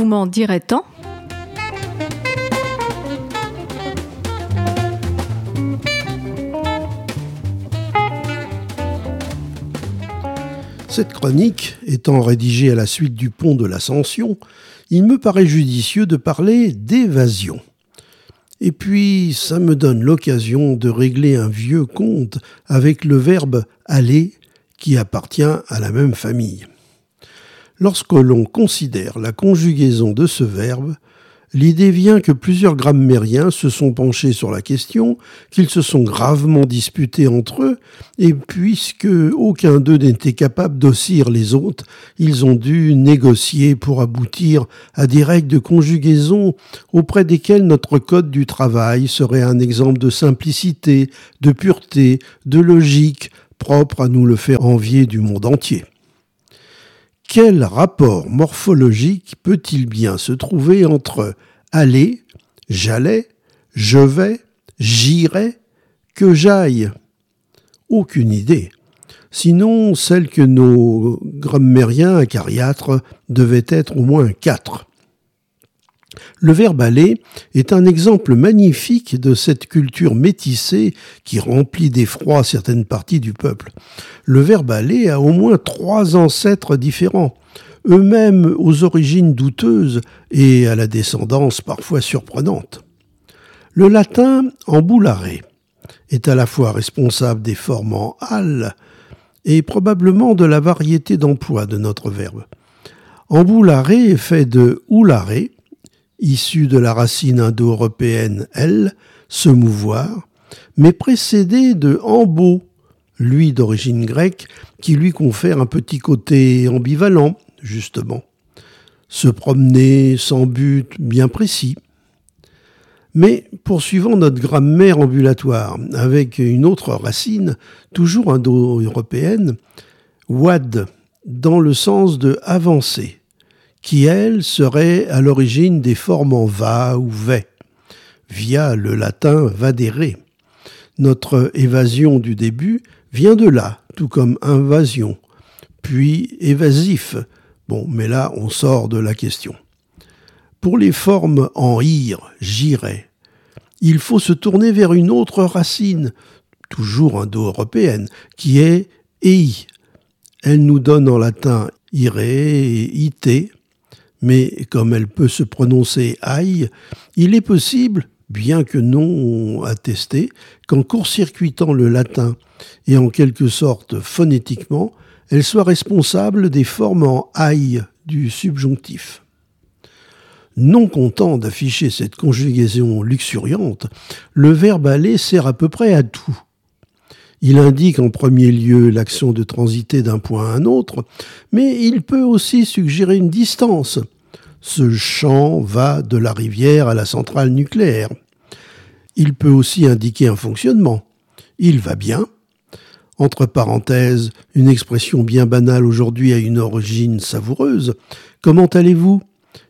Vous m'en direz tant Cette chronique étant rédigée à la suite du pont de l'Ascension, il me paraît judicieux de parler d'évasion. Et puis, ça me donne l'occasion de régler un vieux compte avec le verbe aller qui appartient à la même famille. Lorsque l'on considère la conjugaison de ce verbe, l'idée vient que plusieurs grammairiens se sont penchés sur la question, qu'ils se sont gravement disputés entre eux, et puisque aucun d'eux n'était capable d'ossir les autres, ils ont dû négocier pour aboutir à des règles de conjugaison auprès desquelles notre code du travail serait un exemple de simplicité, de pureté, de logique, propre à nous le faire envier du monde entier. Quel rapport morphologique peut-il bien se trouver entre aller, j'allais, je vais, j'irai, que j'aille? Aucune idée. Sinon, celle que nos grammairiens acariâtres devaient être au moins quatre. Le verbe aller est un exemple magnifique de cette culture métissée qui remplit d'effroi certaines parties du peuple. Le verbe aller a au moins trois ancêtres différents, eux-mêmes aux origines douteuses et à la descendance parfois surprenante. Le latin ambulare est à la fois responsable des formes en al et probablement de la variété d'emploi de notre verbe. Ambulare est fait de oulare, issu de la racine indo-européenne elle, se mouvoir, mais précédé de ambo, lui d'origine grecque, qui lui confère un petit côté ambivalent, justement. Se promener sans but bien précis. Mais poursuivons notre grammaire ambulatoire avec une autre racine, toujours indo-européenne, wad, dans le sens de avancer qui, elle, serait à l'origine des formes en va ou ve, via le latin vadere. Notre évasion du début vient de là, tout comme invasion, puis évasif. Bon, mais là, on sort de la question. Pour les formes en ir, j'irai, il faut se tourner vers une autre racine, toujours indo-européenne, qui est ei. Elle nous donne en latin ire et ite, mais comme elle peut se prononcer aïe, il est possible, bien que non attesté, qu'en court-circuitant le latin et en quelque sorte phonétiquement, elle soit responsable des formes en aïe du subjonctif. Non content d'afficher cette conjugaison luxuriante, le verbe aller sert à peu près à tout. Il indique en premier lieu l'action de transiter d'un point à un autre, mais il peut aussi suggérer une distance. Ce champ va de la rivière à la centrale nucléaire. Il peut aussi indiquer un fonctionnement. Il va bien. Entre parenthèses, une expression bien banale aujourd'hui a une origine savoureuse. Comment allez-vous?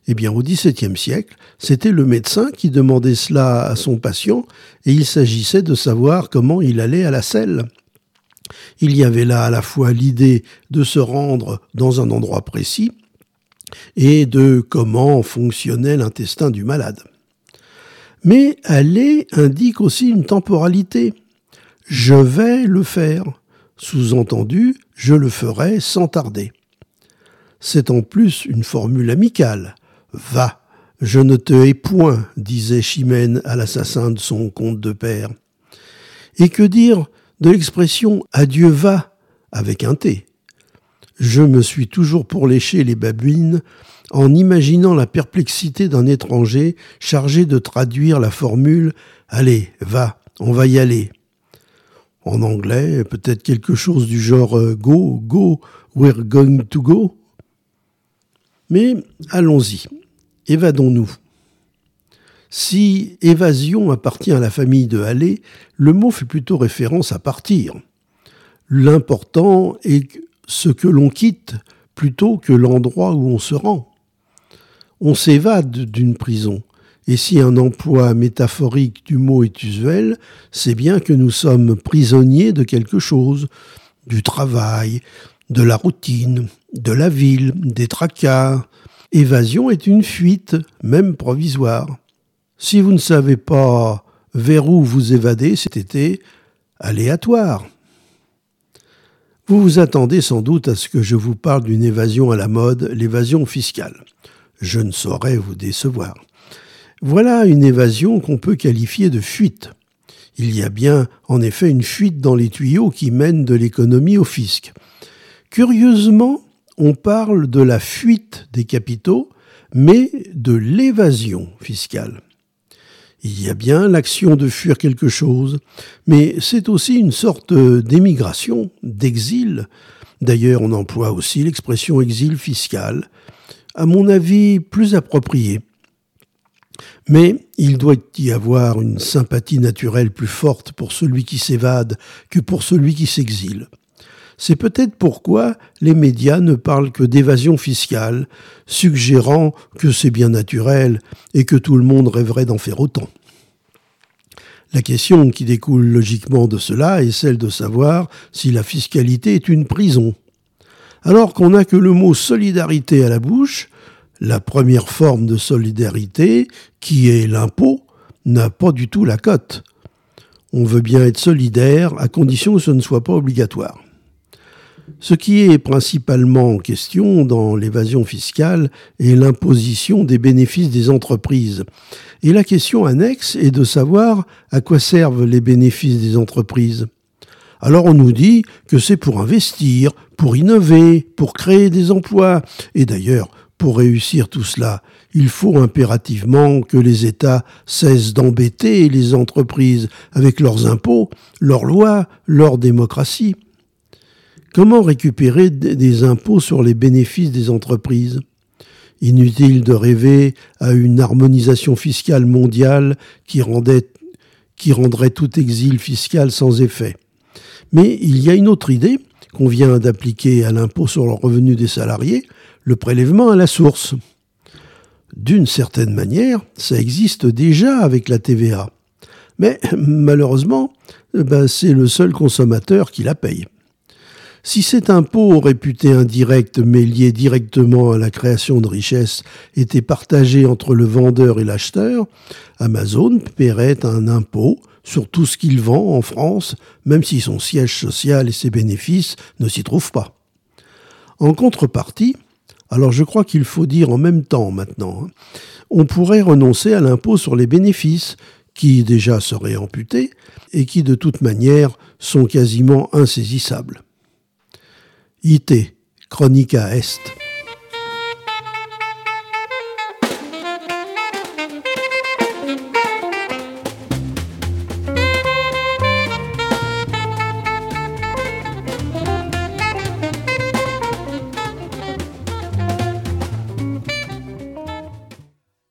Eh bien, au XVIIe siècle, c'était le médecin qui demandait cela à son patient, et il s'agissait de savoir comment il allait à la selle. Il y avait là à la fois l'idée de se rendre dans un endroit précis, et de comment fonctionnait l'intestin du malade. Mais aller indique aussi une temporalité. Je vais le faire. Sous-entendu, je le ferai sans tarder. C'est en plus une formule amicale. Va, je ne te hais point, disait Chimène à l'assassin de son comte de père. Et que dire de l'expression adieu va avec un T? Je me suis toujours pour lécher les babines en imaginant la perplexité d'un étranger chargé de traduire la formule Allez, va, on va y aller. En anglais, peut-être quelque chose du genre euh, Go, go, we're going to go. Mais allons-y. Évadons-nous. Si évasion appartient à la famille de aller, le mot fait plutôt référence à partir. L'important est ce que l'on quitte plutôt que l'endroit où on se rend. On s'évade d'une prison, et si un emploi métaphorique du mot est usuel, c'est bien que nous sommes prisonniers de quelque chose, du travail, de la routine, de la ville, des tracas, Évasion est une fuite, même provisoire. Si vous ne savez pas vers où vous évadez cet été, aléatoire. Vous vous attendez sans doute à ce que je vous parle d'une évasion à la mode, l'évasion fiscale. Je ne saurais vous décevoir. Voilà une évasion qu'on peut qualifier de fuite. Il y a bien en effet une fuite dans les tuyaux qui mènent de l'économie au fisc. Curieusement, on parle de la fuite des capitaux, mais de l'évasion fiscale. Il y a bien l'action de fuir quelque chose, mais c'est aussi une sorte d'émigration, d'exil. D'ailleurs, on emploie aussi l'expression exil fiscal, à mon avis plus appropriée. Mais il doit y avoir une sympathie naturelle plus forte pour celui qui s'évade que pour celui qui s'exile. C'est peut-être pourquoi les médias ne parlent que d'évasion fiscale, suggérant que c'est bien naturel et que tout le monde rêverait d'en faire autant. La question qui découle logiquement de cela est celle de savoir si la fiscalité est une prison. Alors qu'on n'a que le mot solidarité à la bouche, la première forme de solidarité, qui est l'impôt, n'a pas du tout la cote. On veut bien être solidaire à condition que ce ne soit pas obligatoire. Ce qui est principalement en question dans l'évasion fiscale est l'imposition des bénéfices des entreprises. Et la question annexe est de savoir à quoi servent les bénéfices des entreprises. Alors on nous dit que c'est pour investir, pour innover, pour créer des emplois. Et d'ailleurs, pour réussir tout cela, il faut impérativement que les États cessent d'embêter les entreprises avec leurs impôts, leurs lois, leur démocratie. Comment récupérer des impôts sur les bénéfices des entreprises? Inutile de rêver à une harmonisation fiscale mondiale qui, rendrait tout exil fiscal sans effet. Mais il y a une autre idée qu'on vient d'appliquer à l'impôt sur le revenu des salariés, le prélèvement à la source. D'une certaine manière, ça existe déjà avec la TVA. Mais malheureusement, ben, c'est le seul consommateur qui la paye. Si cet impôt réputé indirect mais lié directement à la création de richesses était partagé entre le vendeur et l'acheteur, Amazon paierait un impôt sur tout ce qu'il vend en France, même si son siège social et ses bénéfices ne s'y trouvent pas. En contrepartie, alors je crois qu'il faut dire en même temps maintenant, hein, on pourrait renoncer à l'impôt sur les bénéfices, qui déjà seraient amputés et qui de toute manière sont quasiment insaisissables. IT, Chronica Est.